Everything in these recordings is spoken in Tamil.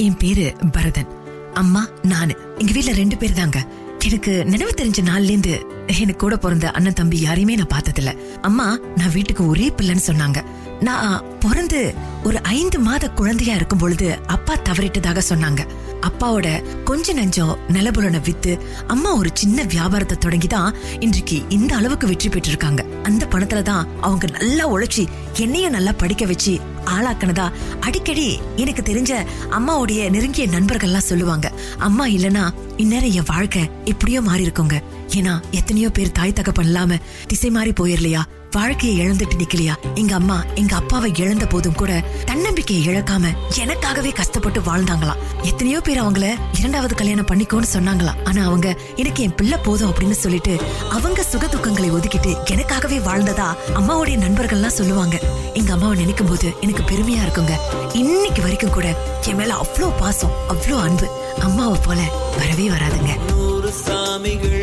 என் பேரு பரதன். அம்மா நானு. எங்க வீட்டுல ரெண்டு பேர் தாங்க. எனக்கு நினைவு தெரிஞ்ச நாள்ல இருந்து எனக்கு கூட பிறந்த அண்ணன் தம்பி யாரையுமே நான் பார்த்ததில்ல. அம்மா நான் வீட்டுக்கு ஒரே பிள்ளைன்னு சொன்னாங்க. நான் பிறந்து ஒரு ஐந்து மாத குழந்தையா இருக்கும் பொழுது அப்பா தவறிட்டதாக சொன்னாங்க. அப்பாவோட கொஞ்ச நஞ்சம் நிலபுலனை வித்து அம்மா ஒரு சின்ன வியாபாரத்தை தொடங்கிதான் இன்றைக்கு இந்த அளவுக்கு வெற்றி பெற்றிருக்காங்க. அந்த பணத்துல தான் அவங்க நல்லா உழைச்சி என்னைய நல்லா படிக்க வச்சு ஆளாக்குனதா? அடிக்கடி எனக்கு தெரிஞ்ச அம்மாவுடைய நெருங்கிய நண்பர்கள்லாம் சொல்லுவாங்க. அம்மா இல்லனா இந்நேரம் என் வாழ்க்கை இப்படியோ மாறி இருக்குங்க ஏன்னா எத்தனையோ பேர் தாய் தகப்பன் இல்லாம திசை மாறி போயிரலையா? வாழ்க்கையை இழந்துட்டு நிக்கலையா? எங்க அம்மா எங்க அப்பாவை இழந்த போதும் கூட தன்னம்பிக்கையை இழக்காம எனக்காகவே கஷ்டப்பட்டு வாழ்ந்தாங்களாம் எத்தனையோ பேர் அவங்கள இரண்டாவது கல்யாணம் பண்ணிக்கோன்னு சொன்னாங்களாம் ஆனா அவங்க எனக்கு என் பிள்ளை போதும் அப்படின்னு சொல்லிட்டு அவங்க சுக துக்கங்களை ஒதுக்கிட்டு எனக்காகவே வாழ்ந்ததா அம்மாவுடைய நண்பர்கள்லாம் சொல்லுவாங்க. எங்க அம்மாவை நினைக்கும் போது எனக்கு பெருமையா இருக்குங்க. இன்னைக்கு வரைக்கும் கூட என் மேல அவ்வளோ பாசம் அவ்வளோ அன்பு அம்மாவை போல வரவே வராதுங்க. நூறு சாமிகள்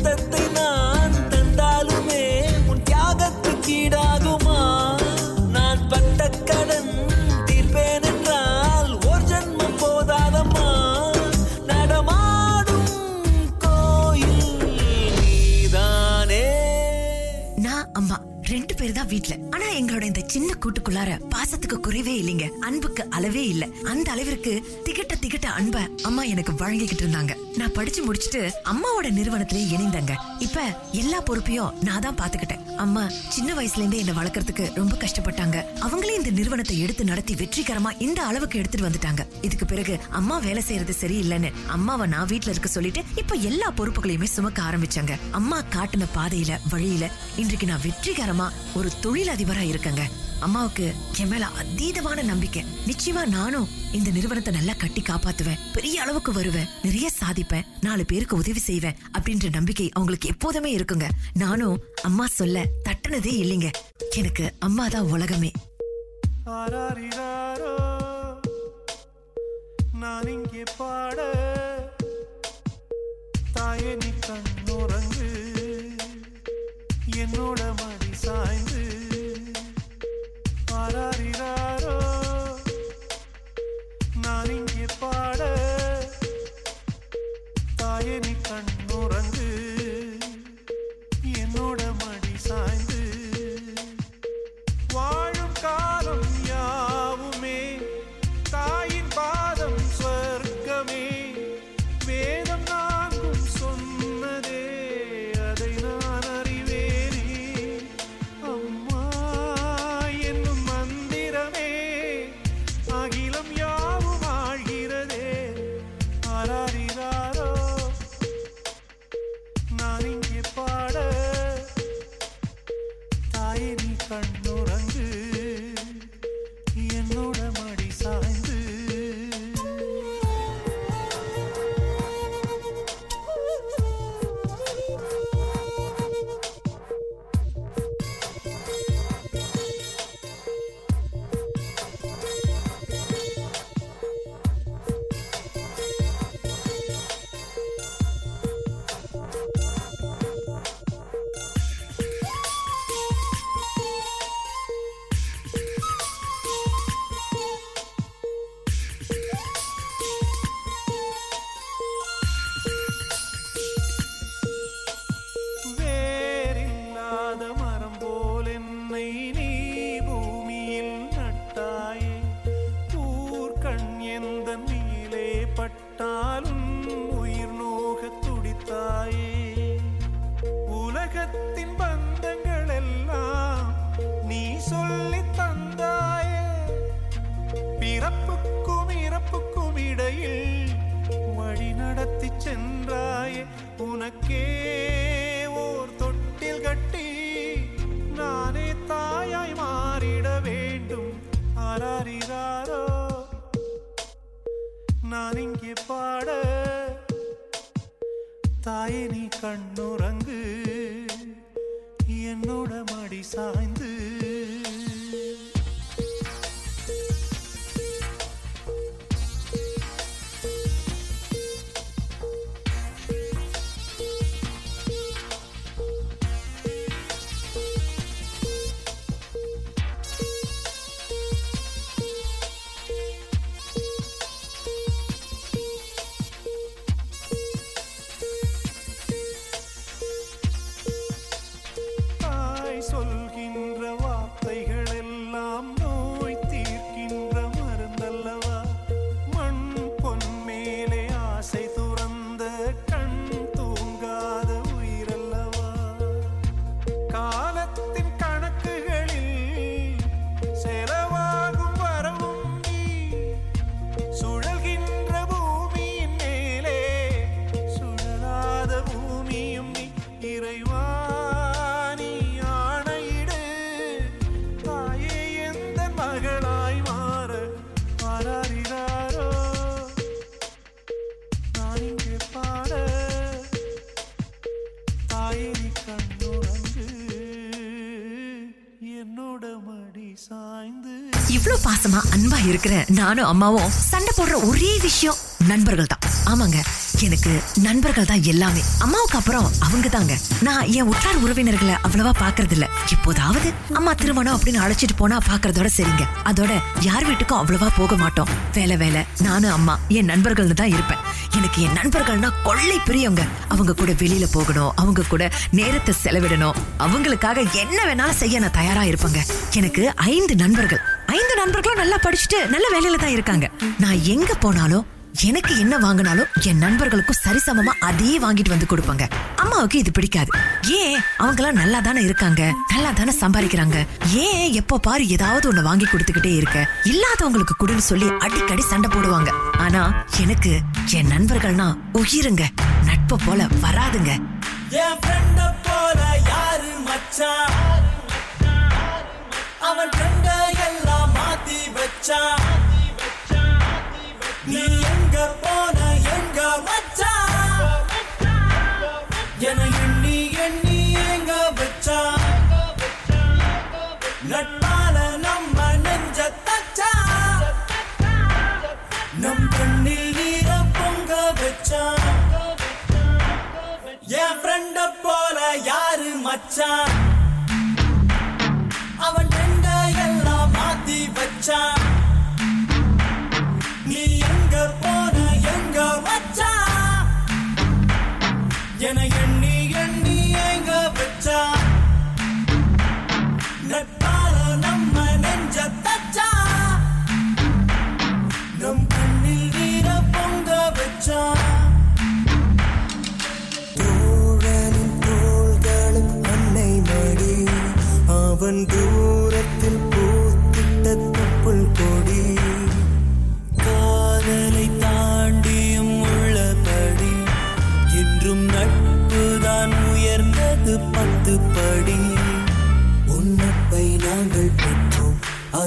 ரத்தத்தை நான் தந்தாலுமே உன் தியாகத்துக்கு ஈடாகுமா? நான் பட்ட கடன் தீர்ப்பேன் என்றால் ஒரு ஜன்மம் போதாதம்மா? நடமாடும் கோயில் நீதானே. நான் அம்மா ரெண்டு பேர் தான் வீட்ல. ஆனா எங்களோட இந்த சின்ன கூட்டுக்குள்ளார பாசத்துக்கு குறைவே இல்லைங்க. அன்புக்கு அளவே இல்ல. அந்த அளவிற்கு திகட்ட திகட்ட அன்ப அம்மா எனக்கு வழங்கிக்கிட்டு இருந்தாங்க. நான் படிச்சு முடிச்சிட்டு அம்மாவோட நிறுவனத்திலே இணைந்தங்க. இப்ப எல்லா பொறுப்பையும் நான் தான் பாத்துக்கிட்டேன். அம்மா சின்ன வயசுல இருந்தே என்ன வளர்க்கறதுக்கு ரொம்ப கஷ்டப்பட்டாங்க. அவங்களே இந்த நிறுவனத்தை எடுத்து நடத்தி வெற்றிகரமா இந்த அளவுக்கு எடுத்துட்டு வந்துட்டாங்க. இதுக்கு பிறகு அம்மா வேலை செய்யறது சரியில்லைன்னு அம்மாவை நான் வீட்டுல இருக்க சொல்லிட்டு இப்ப எல்லா பொறுப்புகளையுமே சுமக்க ஆரம்பிச்சாங்க. அம்மா காட்டின பாதையில வழியில இன்றைக்கு நான் வெற்றிகரமா ஒரு தொழிலதிபரா இருக்கேங்க. அம்மாவுக்கு என் மேல அதீதமான நம்பிக்கை. நிச்சயமா நானும் இந்த நிறுவனத்தை நல்லா கட்டி காப்பாத்துவேன். பெரிய அளவுக்கு வருவேன். நிறைய சாதிப்பேன். இருப்பேன் நாலு பேருக்கு உதவி செய்வேன் அப்படின்ற நம்பிக்கை அவங்களுக்கு எப்போதுமே இருக்குங்க. நானும் அம்மா சொல்ல தட்டுனதே இல்லைங்க. எனக்கு அம்மா தான் உலகமே. நான் இங்கே பாட தாயே நீ கண்ணுறங்கு என்னோட மடி சாய்ந்து நீ கண்ணுறங்கு. இருக்கிற நானும் அம்மாவும் சண்டை போடுற ஒரே விஷயம் நண்பர்கள் தான் ஆமாங்க எனக்கு நண்பர்கள் தான் எல்லாமே. அம்மாவுக்கு அப்புறம் அவங்க தாங்க நான் என் உற்றார் உறவினர்களை அவ்வளவா பாக்குறது இல்ல இப்போதாவது அம்மா திருமணம் அப்படின்னு அழைச்சிட்டு போனா பாக்குறதோட சரிங்க. அதோட யார் வீட்டுக்கும் அவ்வளவா போக மாட்டோம். வேலை வேலை நானும் அம்மா என் நண்பர்கள்னு தான் இருப்பேன். எனக்கு என் நண்பர்கள்னா கொள்ளை பிரியவங்க அவங்க கூட வெளியில போகணும் அவங்க கூட நேரத்தை செலவிடணும். அவங்களுக்காக என்ன வேணாலும் செய்ய நான் தயாரா இருப்பேங்க. எனக்கு ஐந்து நண்பர்கள். ஐந்து நண்பர்களும் நல்லா படிச்சுட்டு நல்ல வேலையில தான் இருக்காங்க. நான் எங்க போனாலும் எனக்கு என்ன வாங்கினாலும் என் நண்பர்களுக்கும் சரிசமமா அதே வாங்கிட்டு வந்து கொடுப்பாங்க. அம்மாவுக்கு இது பிடிக்காது. ஏன்? அவங்க எல்லாம் நல்லா தானே இருக்காங்க. நல்லா தானே சம்பாதிக்கிறாங்க. ஏன் எப்ப பாரு ஏதாவது ஒண்ணு வாங்கி கொடுத்துக்கிட்டே இருக்க? இல்லாதவங்களுக்கு குடுன்னு சொல்லி அடிக்கடி சண்டை போடுவாங்க. ஆனா எனக்கு என் நண்பர்கள்னா உயிருங்க. நட்ப போல வராதுங்க. போல யாரு மச்சா அவன் மாத்தி வச்சா நீ எங்க போன எங்க வச்சா? என எண்ணி எண்ணி எங்க வச்சா? நட்பால நம்ம நெஞ்ச தச்சா நம் கண்ணில் நீர பொங்க வச்சா? என் ஃப்ரெண்ட போல யாரு மச்சான்? மாத்தி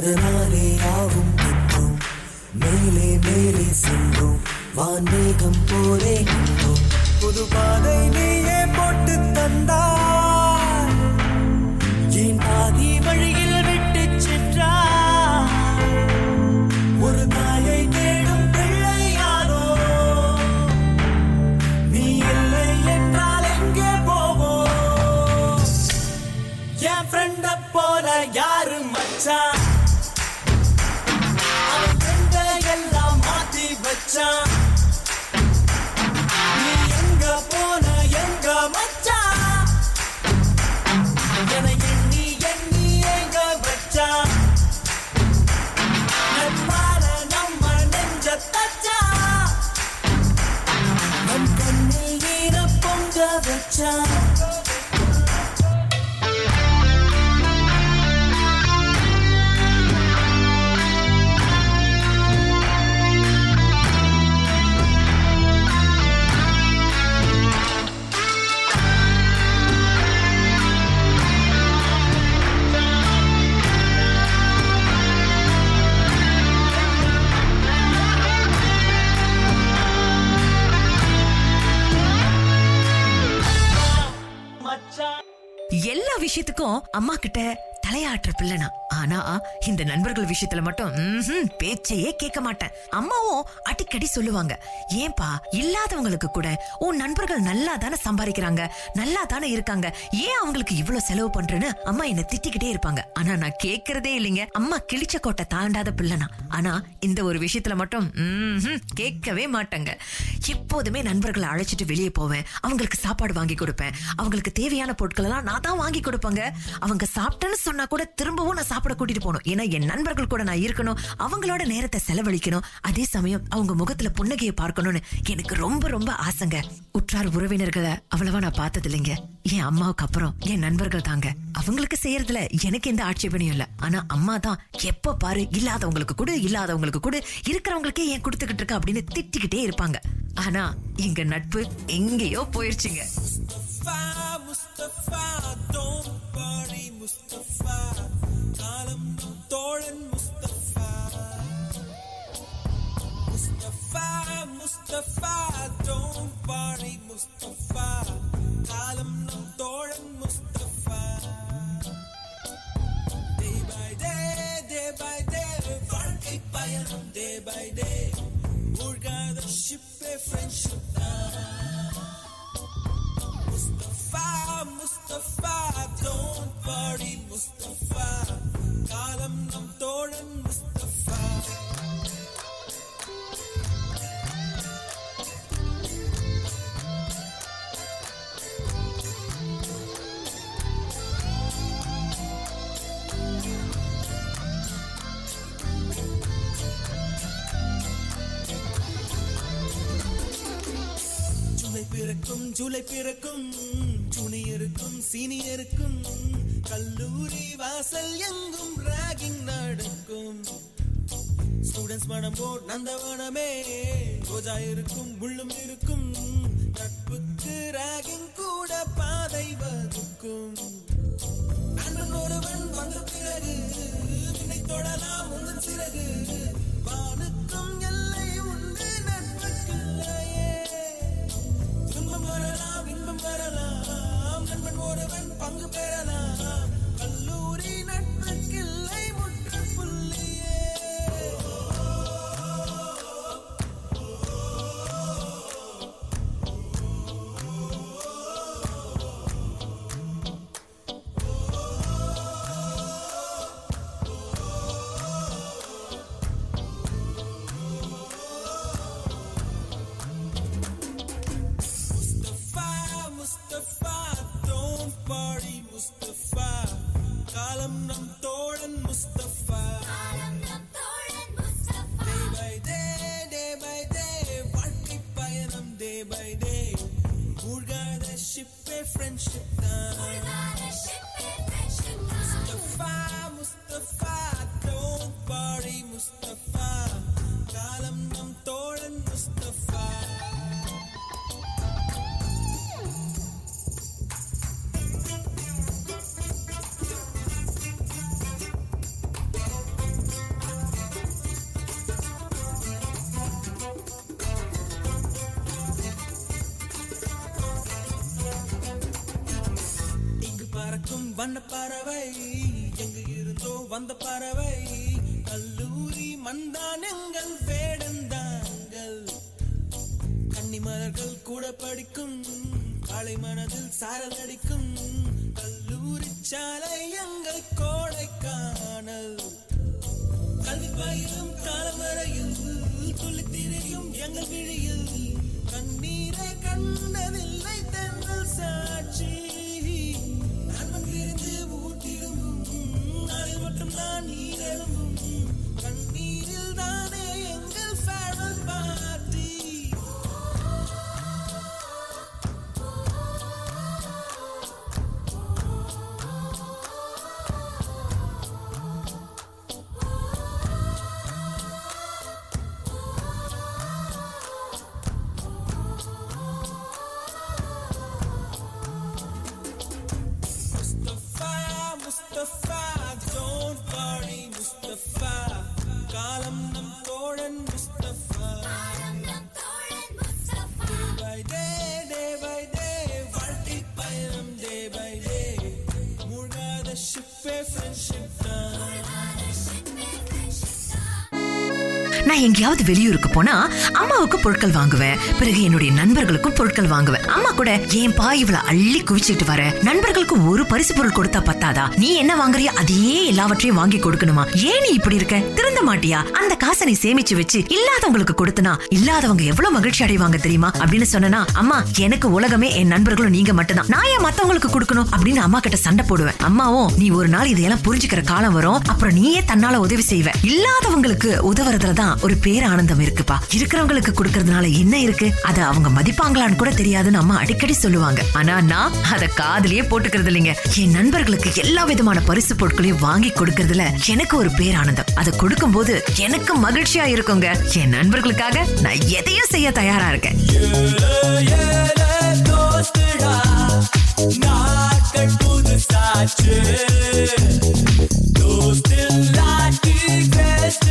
அதனாலே யாவும் பெற்றோம் மேலே மேலே சென்றோம் வான்மேகம் போலே நின்றோம் புது பாதை நீயே போட்டு தந்தார் என் பாதி வழியில் விட்டு சென்றார் ஒரு தாயை தேடும் பிள்ளை யாரோ? நீ இல்லை என்றால் எங்கே போவோம் என் ஃப்ரெண்ட போல யாரும் மச்சான். மாத்தி வச்சான் நீ எங்க போன எங்க மச்சான்? என எண்ணி எண்ணி எங்க வச்சான்? நட்பால நம்ம நெஞ்ச தச்சான். நம் கண்ணில் ஈர பொங்க வச்சான். விஷயத்துக்கும் அம்மா கிட்ட தலையாட்டுற பிள்ளைனா. ஆனா இந்த நண்பர்கள் விஷயத்துல மட்டும் பேச்சையே கேட்க மாட்டேன். அம்மாவும் அடிக்கடி சொல்லுவாங்க ஏன்பா இல்லாதவங்களுக்கு கூட உன் நண்பர்கள் நல்லா தானே சம்பாதிக்கிறாங்க நல்லா தானே இருக்காங்க ஏன் அவங்களுக்கு இவ்வளவு செலவு பண்றேன்னு அம்மா என்ன திட்டிக்கிட்டே இருப்பாங்க. ஆனா நான் கேக்குறதே இல்லைங்க. அம்மா கிழிச்ச கோட்டை தாண்டாத பிள்ளைனா. ஆனா இந்த ஒரு விஷயத்துல மட்டும் கேட்கவே மாட்டேங்க. எப்போதுமே நண்பர்களை அழைச்சிட்டு வெளியே போவேன். அவங்களுக்கு சாப்பாடு வாங்கி கொடுப்பேன். அவங்களுக்கு தேவையான பொருட்கள் எல்லாம் நான் தான் வாங்கி கொடுப்பேங்க. அவங்க சாப்பிட்டேன்னு சொன்னா கூட திரும்பவும் நான் சாப்பிட கூட்டிட்டு போகணும். ஏன்னா என் நண்பர்கள் கூட நான் இருக்கணும். அவங்களோட நேரத்தை செலவழிக்கணும். அதே சமயம் அவங்க முகத்துல புன்னகையை பார்க்கணும்னு எனக்கு ரொம்ப ரொம்ப ஆசைங்க. உற்றார் உறவினர்களை அவ்வளவா நான் பார்த்தது இல்லைங்க என் அம்மாவுக்கு அப்புறம் என் நண்பர்கள் தாங்க. அவங்களுக்கு செய்யறதுல எனக்கு எந்த ஆட்சேபனையும் இல்ல. ஆனா அம்மா தான் எப்ப பாரு இல்லாதவங்களுக்கு கொடு இல்லாதவங்களுக்கு கொடு இருக்கிறவங்களுக்கே ஏன் கொடுத்துக்கிட்டு இருக்க அப்படின்னு திட்டிக்கிட்டே இருப்பாங்க. ஆனா எங்க நட்பு எங்கேயோ போயிருச்சுங்க. Mustafa, Mustafa, don't worry, Mustafa. காலம் நம் தோழன் Mustafa. Mustafa, Mustafa, don't worry, Mustafa. காலம் நம் தோழன் Mustafa. Day by day, day by day, வாழ்க்கை பயணம் day by day. மூழ்காத ஷிப்பே friendship Mustafa, Mustafa, don't worry, Mustafa. Kalam nam thoran Mustafa. பிறக்கும் ஜூலை பிறக்கும் ஜூனியருக்கும் சீனியருக்கும் கல்லூரி வாசல் எங்கும் ராகிங் நடக்கும். ஸ்டூடெண்ட்ஸ் மனம் போல் நந்தவனமே ரோஜா இருக்கும் முள்ளும் இருக்கும் நட்புக்கு ராகிங் கூட பாதை வகுக்கும். நண்பன் ஒருவன் வந்த பிறகு விண்ணை தொடலாம் உந்தன் சிறகு. வானுக்கும் எல்லை உண்டு நட்புக்கு வரலாம் நண்பன் ஒருவன் பங்கு பெறலாம். வண்ண பறவை நான் எங்கேயாவது வெளியூருக்கு போனா அம்மாவுக்கு பொருட்கள் வாங்குவேன். பிறகு என்னுடைய நண்பர்களுக்கும் பொருட்கள் வாங்குவேன். அம்மா கூட ஏன்பா இவ்வளவு அள்ளி குவிச்சிட்டு வர? நண்பர்களுக்கு ஒரு பரிசு பொருள் கொடுத்தா பத்தாதா? நீ என்ன வாங்குறியோ அதையே எல்லாவற்றையும் வாங்கி கொடுக்கணுமா? ஏன் நீ இப்படி இருக்க? திருந்த மாட்டியா? அந்த காசை நீ சேமிச்சு வச்சு இல்லாதவங்களுக்கு கொடுத்தனா? இல்லாதவங்க எவ்வளவு மகிழ்ச்சி அடைவாங்க தெரியுமா? அப்படின்னு சொன்னா அம்மா எனக்கு உலகமே என் நண்பர்களும் நீங்க மட்டும்தான். நான் ஏன் மத்தவங்களுக்கு கொடுக்கணும்? அப்படின்னு அம்மா கிட்ட சண்டை போடுவேன். அம்மாவும் நீ ஒரு நாள் இதையெல்லாம் புரிஞ்சுக்கிற காலம் வரும். அப்புறம் நீயே தன்னால உதவி செய்வ. இல்லாதவங்களுக்கு உதவுறதுல தான் ஒரு பேரானந்தம் இருக்குப்பா. இருக்கிறவங்களுக்கு கொடுக்கறதுனால என்ன இருக்கு? அத அவங்க மதிப்பாங்களான்னு கூட தெரியாதுன்னு அம்மா அடிக்கடி சொல்லுவாங்க. ஆனா நான் அத காதலியே போட்டுக்கிறது இல்லைங்க. என் நண்பர்களுக்கு எல்லா விதமான பரிசு பொருட்களையும் வாங்கி கொடுக்கறதுல எனக்கு ஒரு பேரானந்தம். அதை கொடுக்கும் போது எனக்கு மகிழ்ச்சியா இருக்குங்க. என் நண்பர்களுக்காக நான் எதையும் செய்ய தயாரா இருக்கேன். புதுசாச்சு தோஸ்தில்லாட்டி பேசுடா கேடு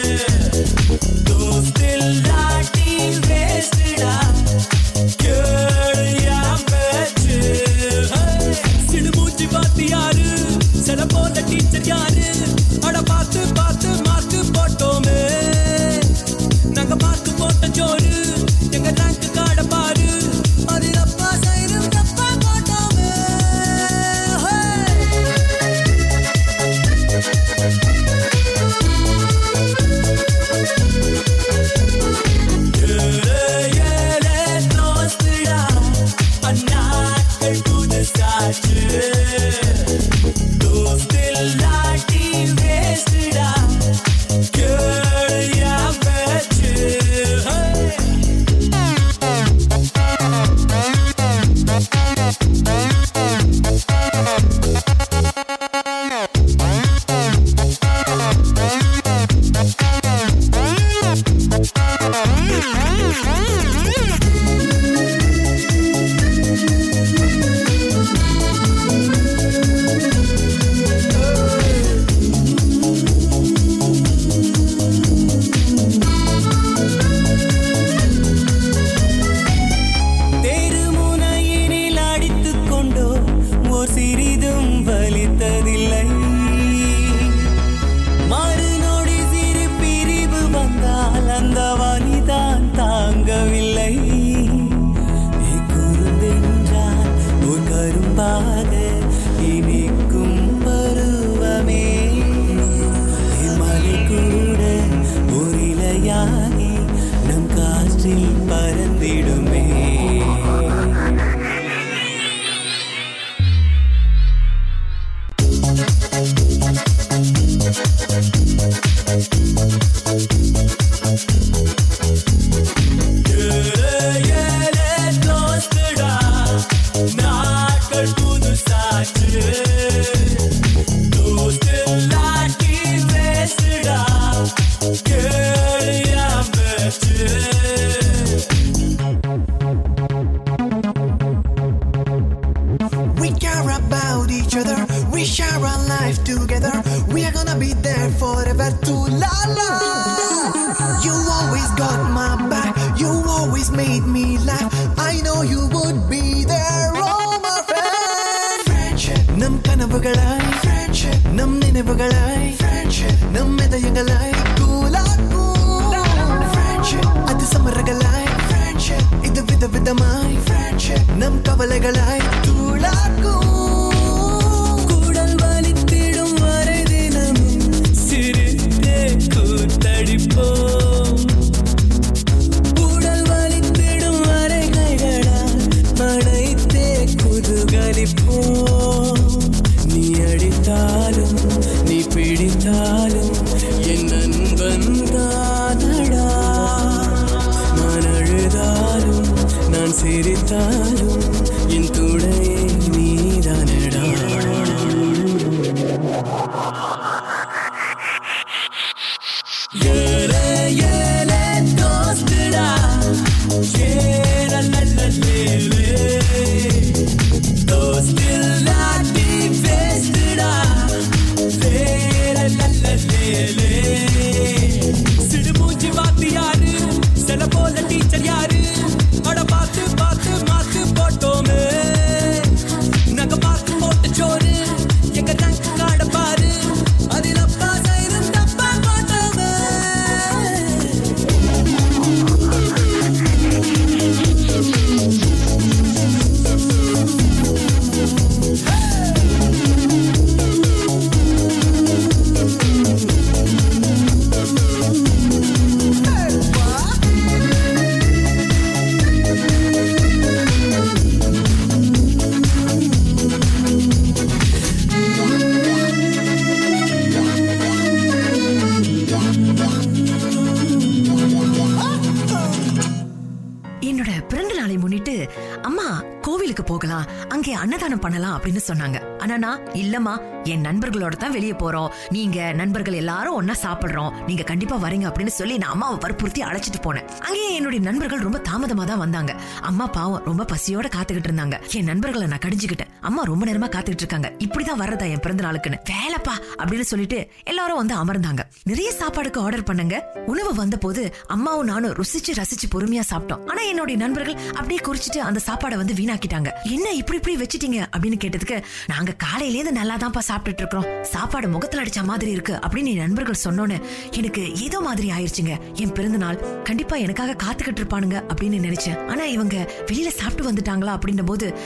கோயிலுக்கு போகலாம். அங்கே அன்னதானம் பண்ணலாம் அப்படின்னு சொன்னாங்க. ஆனா நான் இல்லம்மா என் நண்பர்களோட தான் வெளியே போறோம். நீங்க நண்பர்கள் எல்லாரும் ஒன்னா சாப்பிடுறோம். நீங்க கண்டிப்பா வரீங்க அப்படின்னு சொல்லி நான் அம்மாவை வற்புறுத்தி அழைச்சிட்டு போனேன். அங்கேயே என்னுடைய நண்பர்கள் ரொம்ப தாமதமா தான் வந்தாங்க. அம்மா பாவம் ரொம்ப பசியோட காத்துக்கிட்டு இருந்தாங்க. என் நண்பர்களை நான் கடிஞ்சுக்கிட்டேன். அம்மா ரொம்ப நேரமா காத்துக்கிட்டு இருக்காங்க. இப்படிதான் வர்றதா என் பிறந்த நாளுக்குன்னு. வேலைப்பா அப்படின்னு சொல்லிட்டு எல்லாரும் வந்து அமர்ந்தாங்க. நிறைய சாப்பாடுக்கு ஆர்டர் பண்ணுங்க. உணவு வந்த போது அம்மாவும் நானும் ருசிச்சு ரசிச்சு பொறுமையா சாப்பிட்டோம். ஆனா என்னுடைய நண்பர்கள் அப்படியே குறிச்சிட்டு அந்த சாப்பாடை வந்து வீணாக்கிட்டாங்க. என்ன இப்படி இப்படி வச்சிட்டீங்க அப்படின்னு கேட்டதுக்கு நாங்க காலையில இருந்து நல்லா தான் சாப்பிட்டுட்டு இருக்கோம் சாப்பாடு முகத்துல அடிச்ச மாதிரி இருக்கு அப்படின்னு என் நண்பர்கள் சொன்னோன்னு எனக்கு ஏதோ மாதிரி ஆயிருச்சுங்க. என் பிறந்த நாள் கண்டிப்பா எனக்காக காத்துக்கிட்டு இருப்பானுங்க அப்படின்னு நினைச்சேன். ஆனா இவங்க வெளியில சாப்பிட்டு வந்துட்டாங்களா அப்படின்ன போது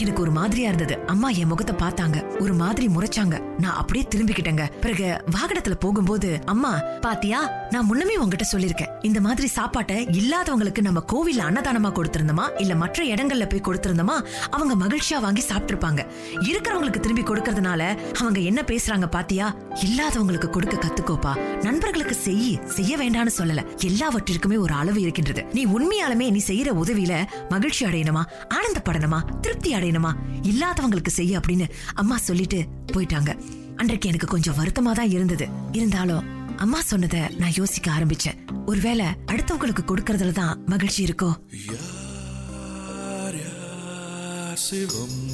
எனக்கு ஒரு மாதிரியா இருந்தது. அம்மா என் முகத்தை பார்த்தாங்க. ஒரு மாதிரி முறைச்சாங்க. நான் அப்படியே திரும்பிக்கிட்டேங்க. பிறகு வாகனத்துல போகும்போது அம்மா பாத்தியா? நான் முன்னமே உங்ககிட்ட சொல்லிருக்கேன் இந்த மாதிரி சாப்பாட்டை இல்லாதவங்களுக்கு நம்ம கோவில்ல அன்னதானமா கொடுத்திருந்தோமா? இல்ல மற்ற இடங்கள்ல போய் கொடுத்திருந்தோமா? அவங்க மகிழ்ச்சியா வாங்கி சாப்பிட்டிருப்பாங்க இருக்கிறவங்களுக்கு திரும்பி கொடுக்கறதுனால அவங்க என்ன பேசுறாங்க பாத்தியா? இல்லாதவங்களுக்கு கொடுக்க கத்துக்கோப்பா. நண்பர்களுக்கு செய் செய்ய வேண்டாம்னு சொல்லல. எல்லாவற்றிற்குமே ஒரு அளவு இருக்கின்றது. நீ உண்மையாலுமே நீ செய்யற உதவியில மகிழ்ச்சி அடையணுமா? ஆனந்தப்படணுமா? திருப்தி அடையணுமா? இல்லாதவங்களுக்கு செய்ய அப்படின்னு அம்மா சொல்லிட்டு போயிட்டாங்க. அன்றைக்கு எனக்கு கொஞ்சம் வருத்தமா தான் இருந்தது. இருந்தாலும் அம்மா சொன்னதை நான் யோசிக்க ஆரம்பிச்சேன். ஒருவேளை அடுத்தவங்களுக்கு கொடுக்கறதுல தான் மகிழ்ச்சி இருக்கோ? சிவம்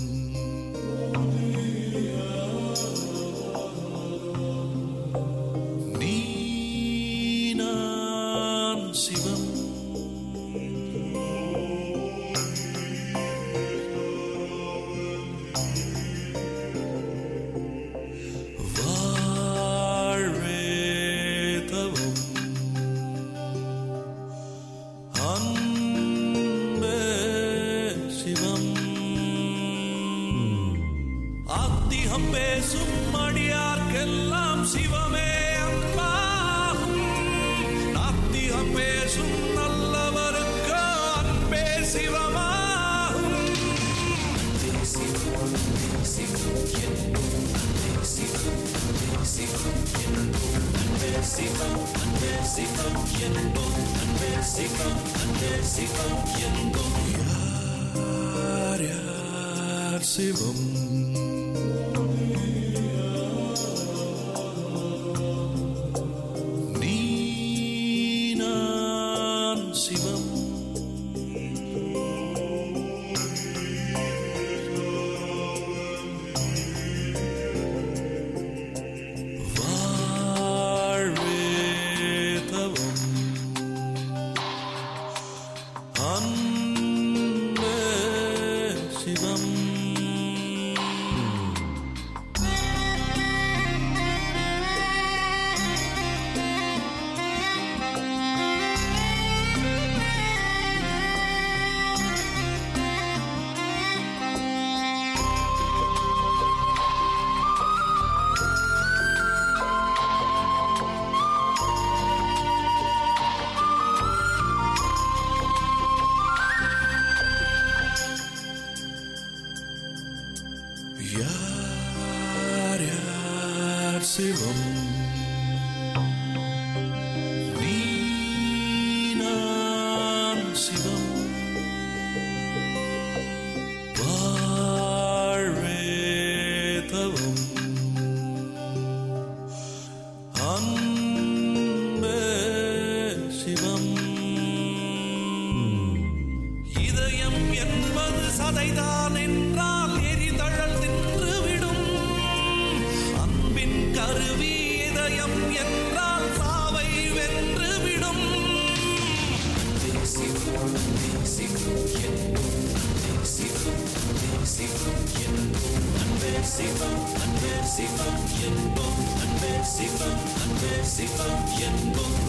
யார்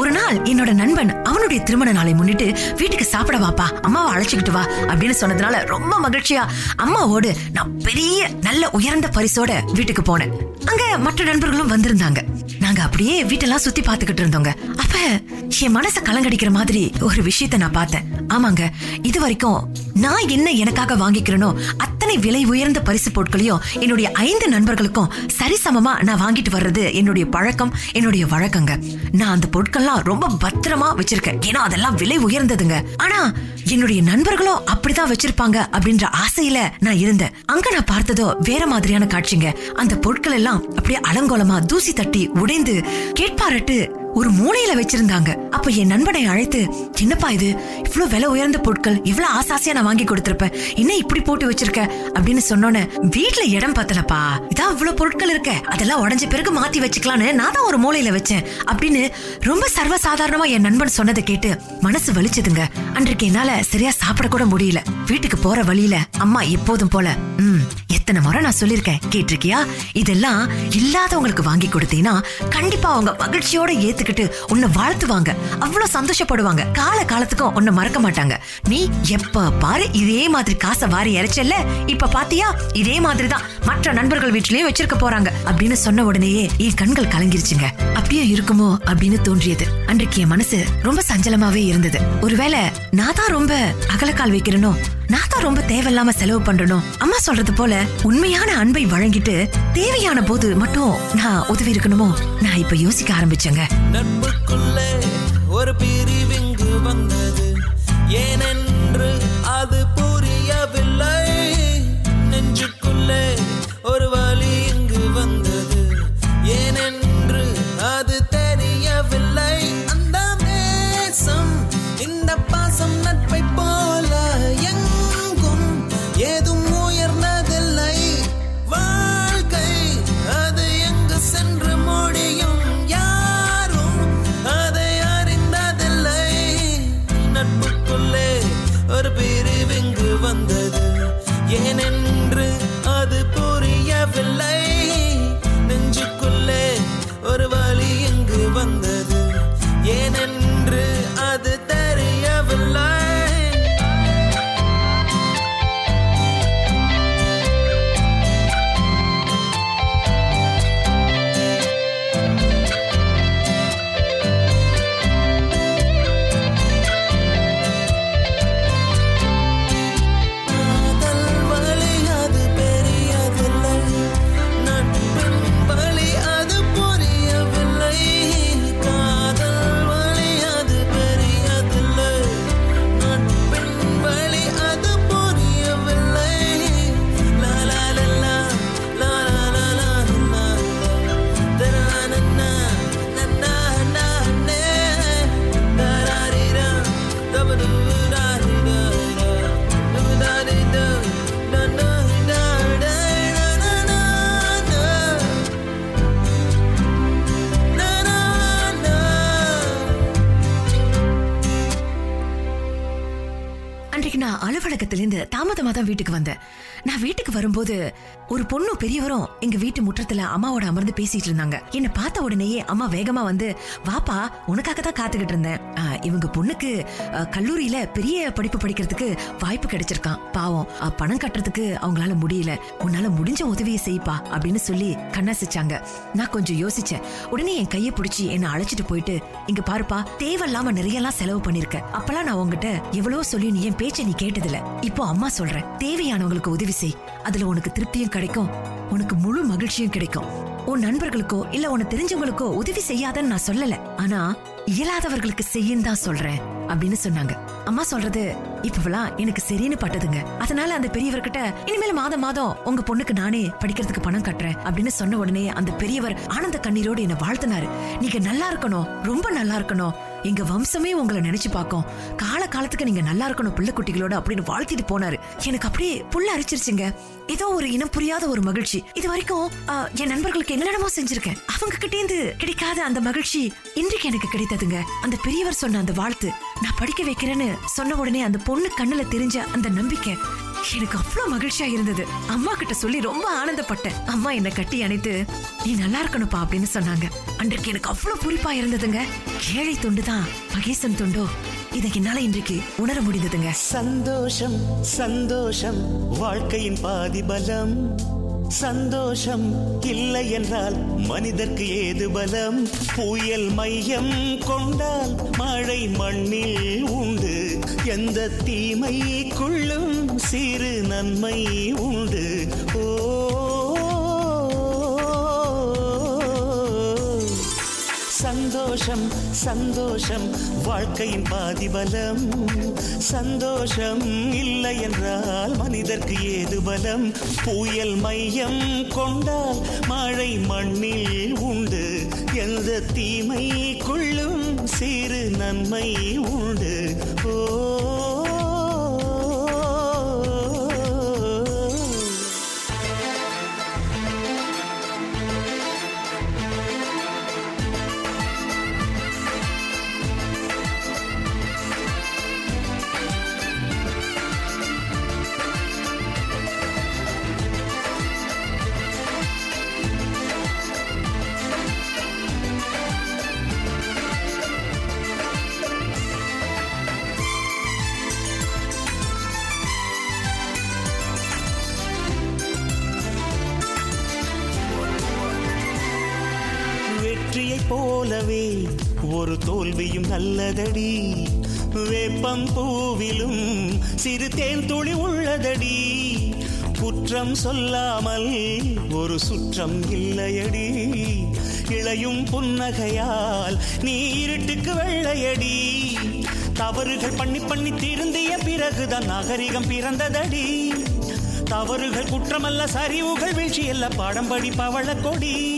ஒரு நாள் என்னோட நண்பன் அவனுடைய திருமண நாளை முன்னிட்டு வீட்டுக்கு சாப்பிட வாப்பா அம்மாவை அழைச்சிக்கிட்டு வா அப்படின்னு சொன்னதுனால ரொம்ப மகிழ்ச்சியா அம்மாவோடு நான் பெரிய நல்ல உயர்ந்த பரிசோட வீட்டுக்கு போனேன். அங்க மற்ற நண்பர்களும் வந்திருந்தாங்க. நாங்க அப்படியே வீட்டெல்லாம் சுத்தி பாத்துக்கிட்டு இருந்தோங்க. அப்ப என் மனச கலங்கடிக்கிற மாதிரி ஒரு விஷயத்த நான் பார்த்தேன். ஆமாங்க இது வரைக்கும் நான் என்ன எனக்காக வாங்கிக்கிறேனோ அத்தனை விலை உயர்ந்த பரிசு பொருட்களையும் என்னுடைய ஐந்து நண்பர்களுக்கும் சரிசமமா நான் வாங்கிட்டு வர்றது என்னுடைய பழக்கம் என்னுடைய வழக்கங்க. நான் அந்த பொருட்கள்லாம் ரொம்ப பத்திரமா வச்சிருக்கேன். ஏன்னா அதெல்லாம் விலை உயர்ந்ததுங்க. ஆனா என்னுடைய நண்பர்களும் அப்படிதான் வச்சிருப்பாங்க அப்படின்ற ஆசையில நான் இருந்தேன். அங்க நான் பார்த்ததோ வேற மாதிரியான காட்சிங்க. அந்த பொருட்கள் எல்லாம் அப்படியே அலங்கோலமா தூசி தட்டி உடைந்து கேட்பாரட்டு ஒரு மூலையில வச்சிருந்தாங்க. அப்ப என் நண்பனை அழைத்து என்னப்பா இது? இவ்வளவு விலை உயர்ந்த பொருட்கள் இவ்வளவு ஆசாசியா நான் வாங்கி கொடுத்திருப்பேன். என்ன இப்படி போட்டு வச்சிருக்க? அப்படின்னு சொன்னோன்னு வீட்டுல இடம் பத்தலப்பா. இதான் இவ்வளவு பொருட்கள் இருக்க. அதெல்லாம் உடஞ்ச பிறகு மாத்தி வச்சுக்கலான்னு நான் தான் ஒரு மூலையில வச்சேன். அப்படின்னு ரொம்ப சர்வசாதாரணமா என் நண்பன் சொன்னதை கேட்டு மனசு வலிச்சதுங்க. அன்றைக்கு என்னால சரியா சாப்பிட கூட முடியல. வீட்டுக்கு போற வழியில அம்மா எப்போதும் போல. உம் எத்தனை முறை நான் சொல்லிருக்கேன் கேட்டிருக்கியா? இதெல்லாம் இல்லாதவங்களுக்கு வாங்கி கொடுத்தீங்கன்னா கண்டிப்பா அவங்க மகிழ்ச்சியோட வச்சுக்கிட்டு உன்னை வாழ்த்துவாங்க. அவ்வளவு சந்தோஷப்படுவாங்க. கால காலத்துக்கும் உன்னை மறக்க மாட்டாங்க. நீ எப்ப பாரு இதே மாதிரி காசை வாரி இறைச்சல்ல இப்ப பாத்தியா? இதே மாதிரிதான் மற்ற நண்பர்கள் வீட்லயும் வச்சிருக்க போறாங்க. அப்படின்னு சொன்ன உடனேயே என் கண்கள் கலங்கிருச்சுங்க. அப்படியே இருக்குமோ அப்படின்னு தோன்றியது. அன்றைக்கு என் மனசு ரொம்ப சஞ்சலமாவே இருந்தது. ஒருவேளை நான் தான் ரொம்ப அகலக்கால் வைக்கிறேனோ? நான் தான் ரொம்ப தேவையில்லாம செலவு பண்றனும் அம்மா சொல்றது போல உண்மையான அன்பை வழங்கிட்டு தேவையான போது மட்டும் நான் உதவி இருக்கணுமோ? நான் இப்ப யோசிக்க ஆரம்பிச்சேங்க. நட்புக்குள்ளே ஒரு பிரிவிங்கு வந்தது. ஏனென்ன நேரத்துலேருந்து தாமதமாக தான் வீட்டுக்கு வந்தேன். நான் வீட்டுக்கு வரும்போது ஒரு பொண்ணும் பெரியவரும் எங்க வீட்டு முற்றத்துல அம்மாவோட அமர்ந்து பேசிட்டு இருந்தாங்க. என்ன பார்த்த உடனேயே அம்மா வேகமா வந்து வாப்பா உனக்காக தான் காத்துக்கிட்டு இருந்தேன். இவங்க பொண்ணுக்கு கல்லூரியில பெரிய படிப்பு படிக்கிறதுக்கு வாய்ப்பு கிடைச்சிருக்கான். பாவம் பணம் கட்டுறதுக்கு அவங்களால முடியல. உன்னால முடிஞ்ச உதவியை செய்ப்பா அப்படின்னு சொல்லி கண்ணாசிச்சாங்க. நான் கொஞ்சம் யோசிச்சேன். உடனே என் கையை பிடிச்சி என்ன அழைச்சிட்டு போயிட்டு இங்க பாருப்பா தேவையில்லாம நிறைய எல்லாம் செலவு பண்ணிருக்க அப்பெல்லாம் நான் உங்ககிட்ட எவ்வளவோ சொல்லி நீ என் பேச்சை நீ கேட்டதில்ல. இப்போ அம்மா சொல்றேன். தேவையானவங்களுக்கு உதவி செய் அதுல உனக்கு திருப்தியும் கிடைக்கும். உனக்கு முழு மகிழ்ச்சியும் கிடைக்கும். உன் நண்பர்களுக்கோ இல்ல உனக்கு தெரிஞ்சவங்களுக்கோ உதவி செய்யாதன்னு நான் சொல்லல. ஆனா இயலாதவர்களுக்கு செய்யும் தான் சொல்றேன் அப்படின்னு சொன்னாங்க. அம்மா சொல்றது இப்பவெல்லாம் எனக்கு சரின்னு பட்டதுங்க. அதனால அந்த பெரியவர்கிட்ட இனிமேல் மாதம் மாதம் உங்க பொண்ணுக்கு நானே படிக்கிறதுக்கு பணம் கட்டுறேன் அப்படின்னு சொன்ன உடனே அந்த பெரியவர் ஆனந்த கண்ணீரோடு என்ன வாழ்த்தினாரு. நீங்க நல்லா இருக்கணும் ரொம்ப நல்லா இருக்கணும். எங்க வம்சமே உங்களை நினைச்சு பார்க்கும். கால காலத்துக்கு நீங்க நல்லா இருக்கணும் பிள்ளை குட்டிகளோட அப்படின்னு வாழ்த்திட்டு போனாரு. எனக்கு அப்படியே புள்ள அரிச்சிருச்சுங்க. ஏதோ ஒரு இனம் புரியாத ஒரு மகிழ்ச்சி. இது வரைக்கும் என் நண்பர்களுக்கு என்னென்னமோ செஞ்சிருக்கேன். அவங்க கிட்டே இருந்து கிடைக்காத அந்த மகிழ்ச்சி இன்றைக்கு எனக்கு கிடைத்ததுங்க. அந்த பெரியவர் சொன்ன அந்த வாழ்த்து நான் படிக்க வைக்கிறேன்னு சொன்ன உடனே அந்த பொண்ணு கண்ணுல தெரிஞ்ச அந்த நம்பிக்கை எனக்கு அவ்வளவு மகிழ்ச்சியா இருந்தது. அம்மா கிட்ட சொல்லி ரொம்ப ஆனந்தப்பட்டேன். அம்மா என்ன கட்டி அணைத்து நீ நல்லா இருக்கணும்ப்பா அப்படின்னு சொன்னாங்க. அன்றைக்கு எனக்கு அவ்வளவு பூரிப்பா இருந்ததுங்க. ஏழை தொண்டு தான் மகேசன் துண்டோ இதை என்னால இன்றைக்கு உணர முடிந்ததுங்க. சந்தோஷம் சந்தோஷம் வாழ்க்கையின் பாதி பலம் சந்தோஷம் இல்லை என்றால் மனிதர்க்கு ஏது பலம்? புயல் மையம் கொண்டால் மழை மண்ணில் உண்டு. எந்த தீமைக்குள்ளும் சிறு நன்மை உண்டு. சந்தோஷம் சந்தோஷம். வாழ்க்கையின் பாதிபலம். சந்தோஷம் இல்லை என்றால் மனிதர்க்கு ஏது பலம்? புயல் மையம் கொண்டால் மழை மண்ணில் உண்டு. எந்த தீமை கொள்ளும் சிறு நன்மை உண்டு. ஓ போலவே ஒரு தோல்வியும் நல்லதடி. வேப்பம் பூவிலும் சிறு தேன் துளி உள்ளதடி. குற்றம் சொல்லாமல் ஒரு சுற்றம் இல்லையடி. இளையும் புன்னகையால் நீ இருட்டுக்கு வெள்ளையடி. தவறுகள் பண்ணி பண்ணி திருந்திய பிறகுதான் நாகரிகம் பிறந்ததடி. தவறுகள் குற்றமல்ல சரிவுகள் வீழ்ச்சி அல்ல பாடம் படி பவள கொடி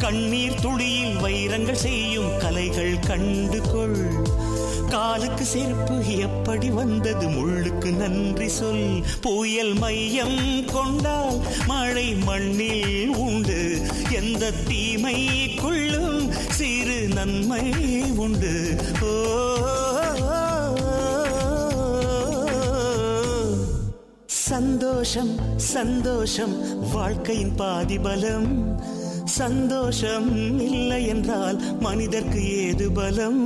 கண்ணீர் துளியில் வைரங்கள் செய்யும் கலைகள் கண்டு கொள் காலுக்கு செருப்பு எப்படி வந்தது முள்ளுக்கு நன்றி சொல். புயல் மையம் கொண்டால் மழை மண்ணில் உண்டு. எந்த தீமைக்குள்ளும் சிறு நன்மை உண்டு. ஓ. சந்தோஷம் சந்தோஷம் வாழ்க்கையின் பாதிபலம். பலம் சந்தோஷம் இல்லை என்றால் மனிதர்க்கு ஏது பலம்?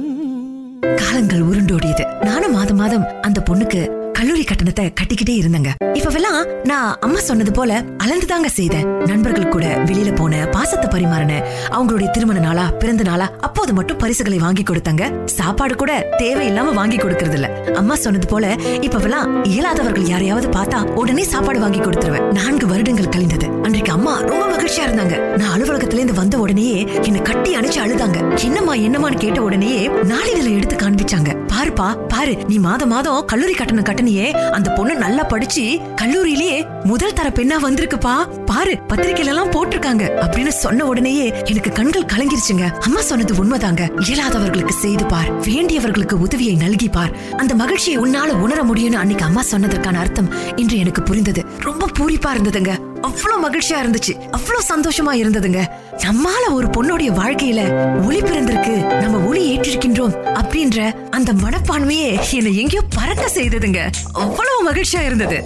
காலங்கள் உருண்டோடியது. நானும் மாதம் மாதம் அந்த பொண்ணுக்கு கல்லூரி கட்டணத்தை கட்டிக்கிட்டே இருந்தாங்க. இப்பவெல்லாம் நான் அம்மா சொன்னது போல அளந்துதாங்க செய்தேன். நண்பர்கள் கூட வெளியில போன பாசத்தை பரிமாறின. அவங்களுடைய திருமண நாளா பிறந்த நாளா அப்போது மட்டும் பரிசுகளை வாங்கி கொடுத்தாங்க. சாப்பாடு கூட தேவையில்லாம வாங்கி கொடுக்கறது இல்ல அம்மா சொன்னது போல இப்பவெல்லாம் இயலாதவர்கள் யாரையாவது பார்த்தா உடனே சாப்பாடு வாங்கி கொடுத்துருவேன். நான்கு வருடங்கள் கழிந்தது. அன்றைக்கு அம்மா ரொம்ப மகிழ்ச்சியா இருந்தாங்க. நான் அலுவலகத்துல இருந்து வந்த உடனேயே என்னை கட்டி அணைச்சு அழுதாங்க. என்னம்மா என்னமான்னு கேட்ட உடனேயே நாளிதழை எடுத்து காண்பிச்சாங்க. பாருப்பா பாரு நீ மாதம் மாதம் கல்லூரி கட்டணம் கட்டணியே அந்த பொண்ணு நல்லா படிச்சு கல்லூரியிலேயே முதல் தர பெண்ணா வந்திருக்குப்பா. பாரு பத்திரிக்கையில எல்லாம் போட்டிருக்காங்க. அப்படின்னு சொன்ன உடனேயே எனக்கு கண்கள் கலங்கிருச்சுங்க. அம்மா சொன்னது உண்மைதாங்க. இயலாதவர்களுக்கு செய்து பார். வேண்டியவர்களுக்கு உதவியை நல்கி பார். அந்த மகிழ்ச்சியை உன்னால உணர முடியும்னு அன்னைக்கு அம்மா சொன்னதற்கான அர்த்தம் இன்று எனக்கு புரிந்தது. ரொம்ப பூரிப்பா இருந்ததுங்க. அவ்வளவு மகிழ்ச்சியா இருந்துச்சு. அவ்வளவு சந்தோஷமா இருந்ததுங்க. நம்மால ஒரு பொண்ணுடைய வாழ்க்கையில ஒளி பிறந்திருக்கு. நம்ம ஒளி ஏற்றிருக்கின்றோம் அப்படின்ற அந்த மனப்பான்மையே என்னை எங்கேயோ பறக்க செய்ததுங்க. அவ்வளவு மகிழ்ச்சியா இருந்தது.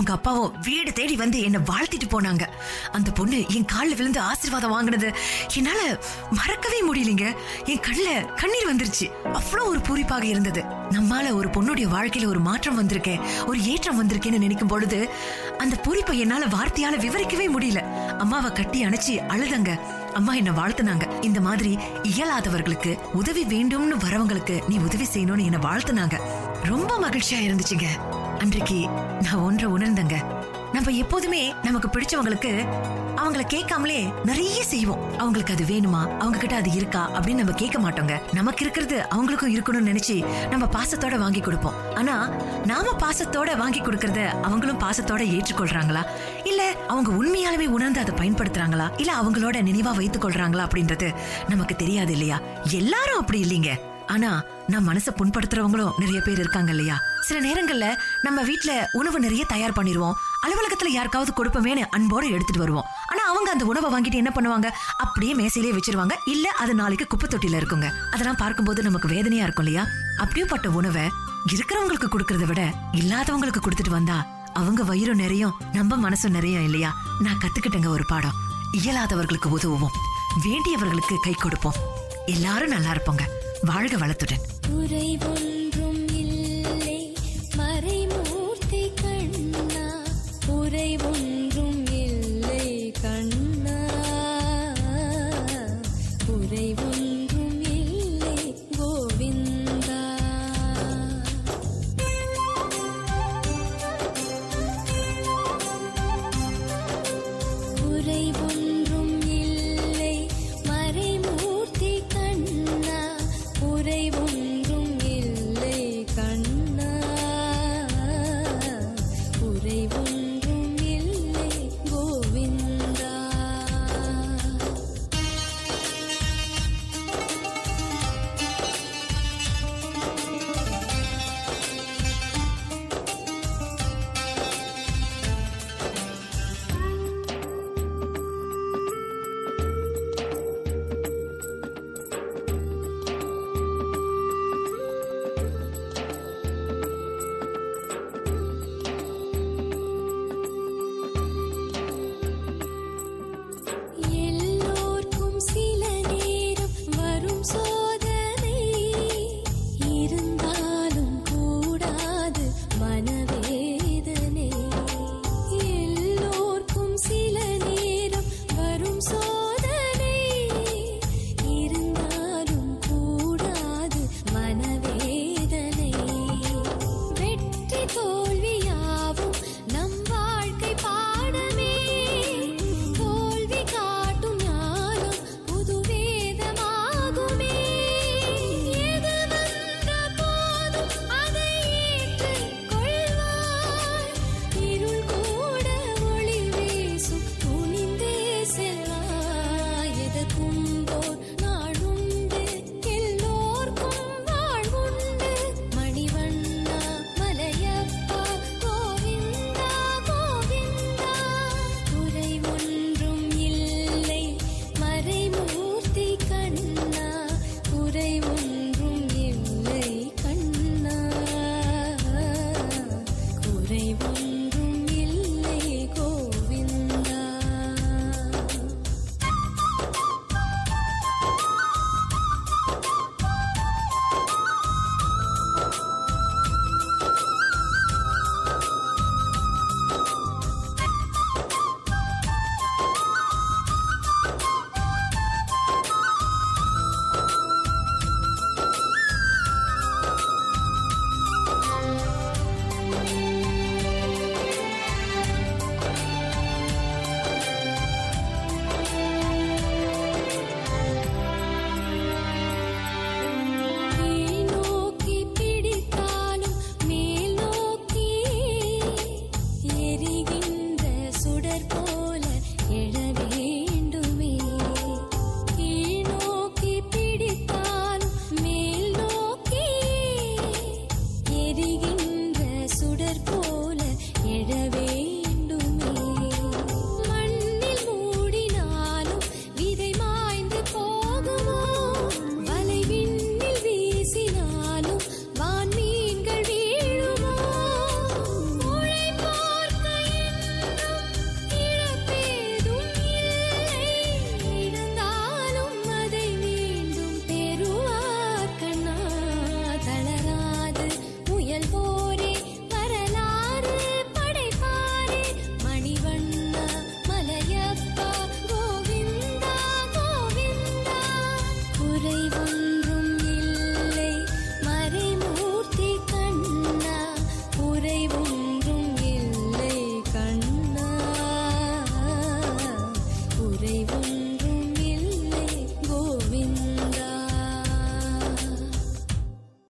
அவங்க அப்பாவும் வீடு தேடி வந்து என்ன வாழ்த்திட்டு போனாங்க. அந்த பொண்ணு என் கால்ல விழுந்து ஆசீர்வாதம் வாங்கினது என்னால மறக்கவே முடியலைங்க. என் கண்ணில் கண்ணீர் வந்துருச்சு. அவ்வளோ ஒரு பூரிப்பாக இருந்தது. நம்மால ஒரு பொண்ணுடைய வாழ்க்கையில ஒரு மாற்றம் வந்திருக்கேன் ஒரு ஏற்றம் வந்திருக்கேன்னு நினைக்கும் பொழுது அந்த பூரிப்பை என்னால வார்த்தையால விவரிக்கவே முடியல. அம்மாவை கட்டி அணைச்சி அழுதங்க. அம்மா என்ன வாழ்த்துனாங்க. இந்த மாதிரி இயலாதவர்களுக்கு உதவி வேண்டும்னு வரவங்களுக்கு நீ உதவி செய்யணும்னு என்ன வாழ்த்துனாங்க. ரொம்ப மகிழ்ச்சியா இருந்துச்சுங்க. அன்றைக்கு நான் ஒன்றை உணர்ந்தங்க. நம்ம எப்போதுமே நமக்கு பிடிச்சவங்களுக்கு அவங்கள கேட்காமலே நிறைய செய்வோம். அவங்களுக்கு அது வேணுமா? அவங்க கிட்ட அது இருக்கா? அப்படின்னு நம்ம கேட்க மாட்டோங்க. நமக்கு இருக்கிறது அவங்களுக்கும் இருக்கணும்னு நினைச்சு நம்ம பாசத்தோட வாங்கி கொடுப்போம். ஆனா நாம பாசத்தோட வாங்கி கொடுக்கறத அவங்களும் பாசத்தோட ஏற்றுக்கொள்றாங்களா? இல்ல அவங்க உண்மையாலுமே உணர்ந்து அதை பயன்படுத்துறாங்களா? இல்ல அவங்களோட நினைவா வைத்துக் கொள்றாங்களா அப்படின்றது நமக்கு தெரியாது இல்லையா? எல்லாரும் அப்படி இல்லைங்க. ஆனா நம்ம மனசை புண்படுத்துறவங்களும் நிறைய பேர் இருக்காங்க இல்லையா? சில நேரங்கள்ல நம்ம வீட்டுல உணவு நிறைய தயார் பண்ணிருவோம். அலுவலகத்துல யாருக்காவது கொடுப்போமேனு அன்போட எடுத்துட்டு வருவோம். ஆனா அவங்க அந்த உணவை வாங்கிட்டு என்ன பண்ணுவாங்க? அப்படியே மேசையிலே வச்சிருவாங்க. இல்ல அது நாளைக்கு குப்பை தொட்டில இருக்குங்க. அதெல்லாம் பார்க்கும்போது நமக்கு வேதனையா இருக்கும் இல்லையா? அப்படியேப்பட்ட உணவை இருக்கிறவங்களுக்கு கொடுக்கறத விட இல்லாதவங்களுக்கு கொடுத்துட்டு வந்தா அவங்க வயிறும் நிறையும் நம்ம மனசும் நிறையும் இல்லையா? நான் கத்துக்கிட்டேங்க ஒரு பாடம். இயலாதவர்களுக்கு உதவுவோம். வேண்டியவர்களுக்கு கை கொடுப்போம். எல்லாரும் நல்லா இருப்போங்க. வாழ்க வளத்துடன்.